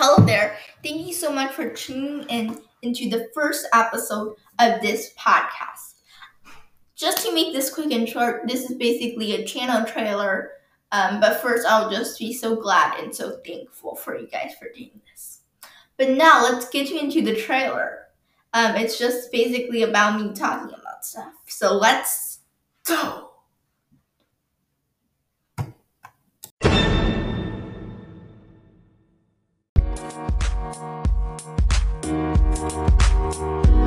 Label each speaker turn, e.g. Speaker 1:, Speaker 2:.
Speaker 1: Hello there. Thank you so much for tuning in into the first episode of this podcast. Just to make this quick and short, this is basically a channel trailer. Um, but first, I'll just be so glad and so thankful for you guys for doing this. But now, let's get you into the trailer. Um, it's just basically about me talking about stuff. So let's go. Thank you.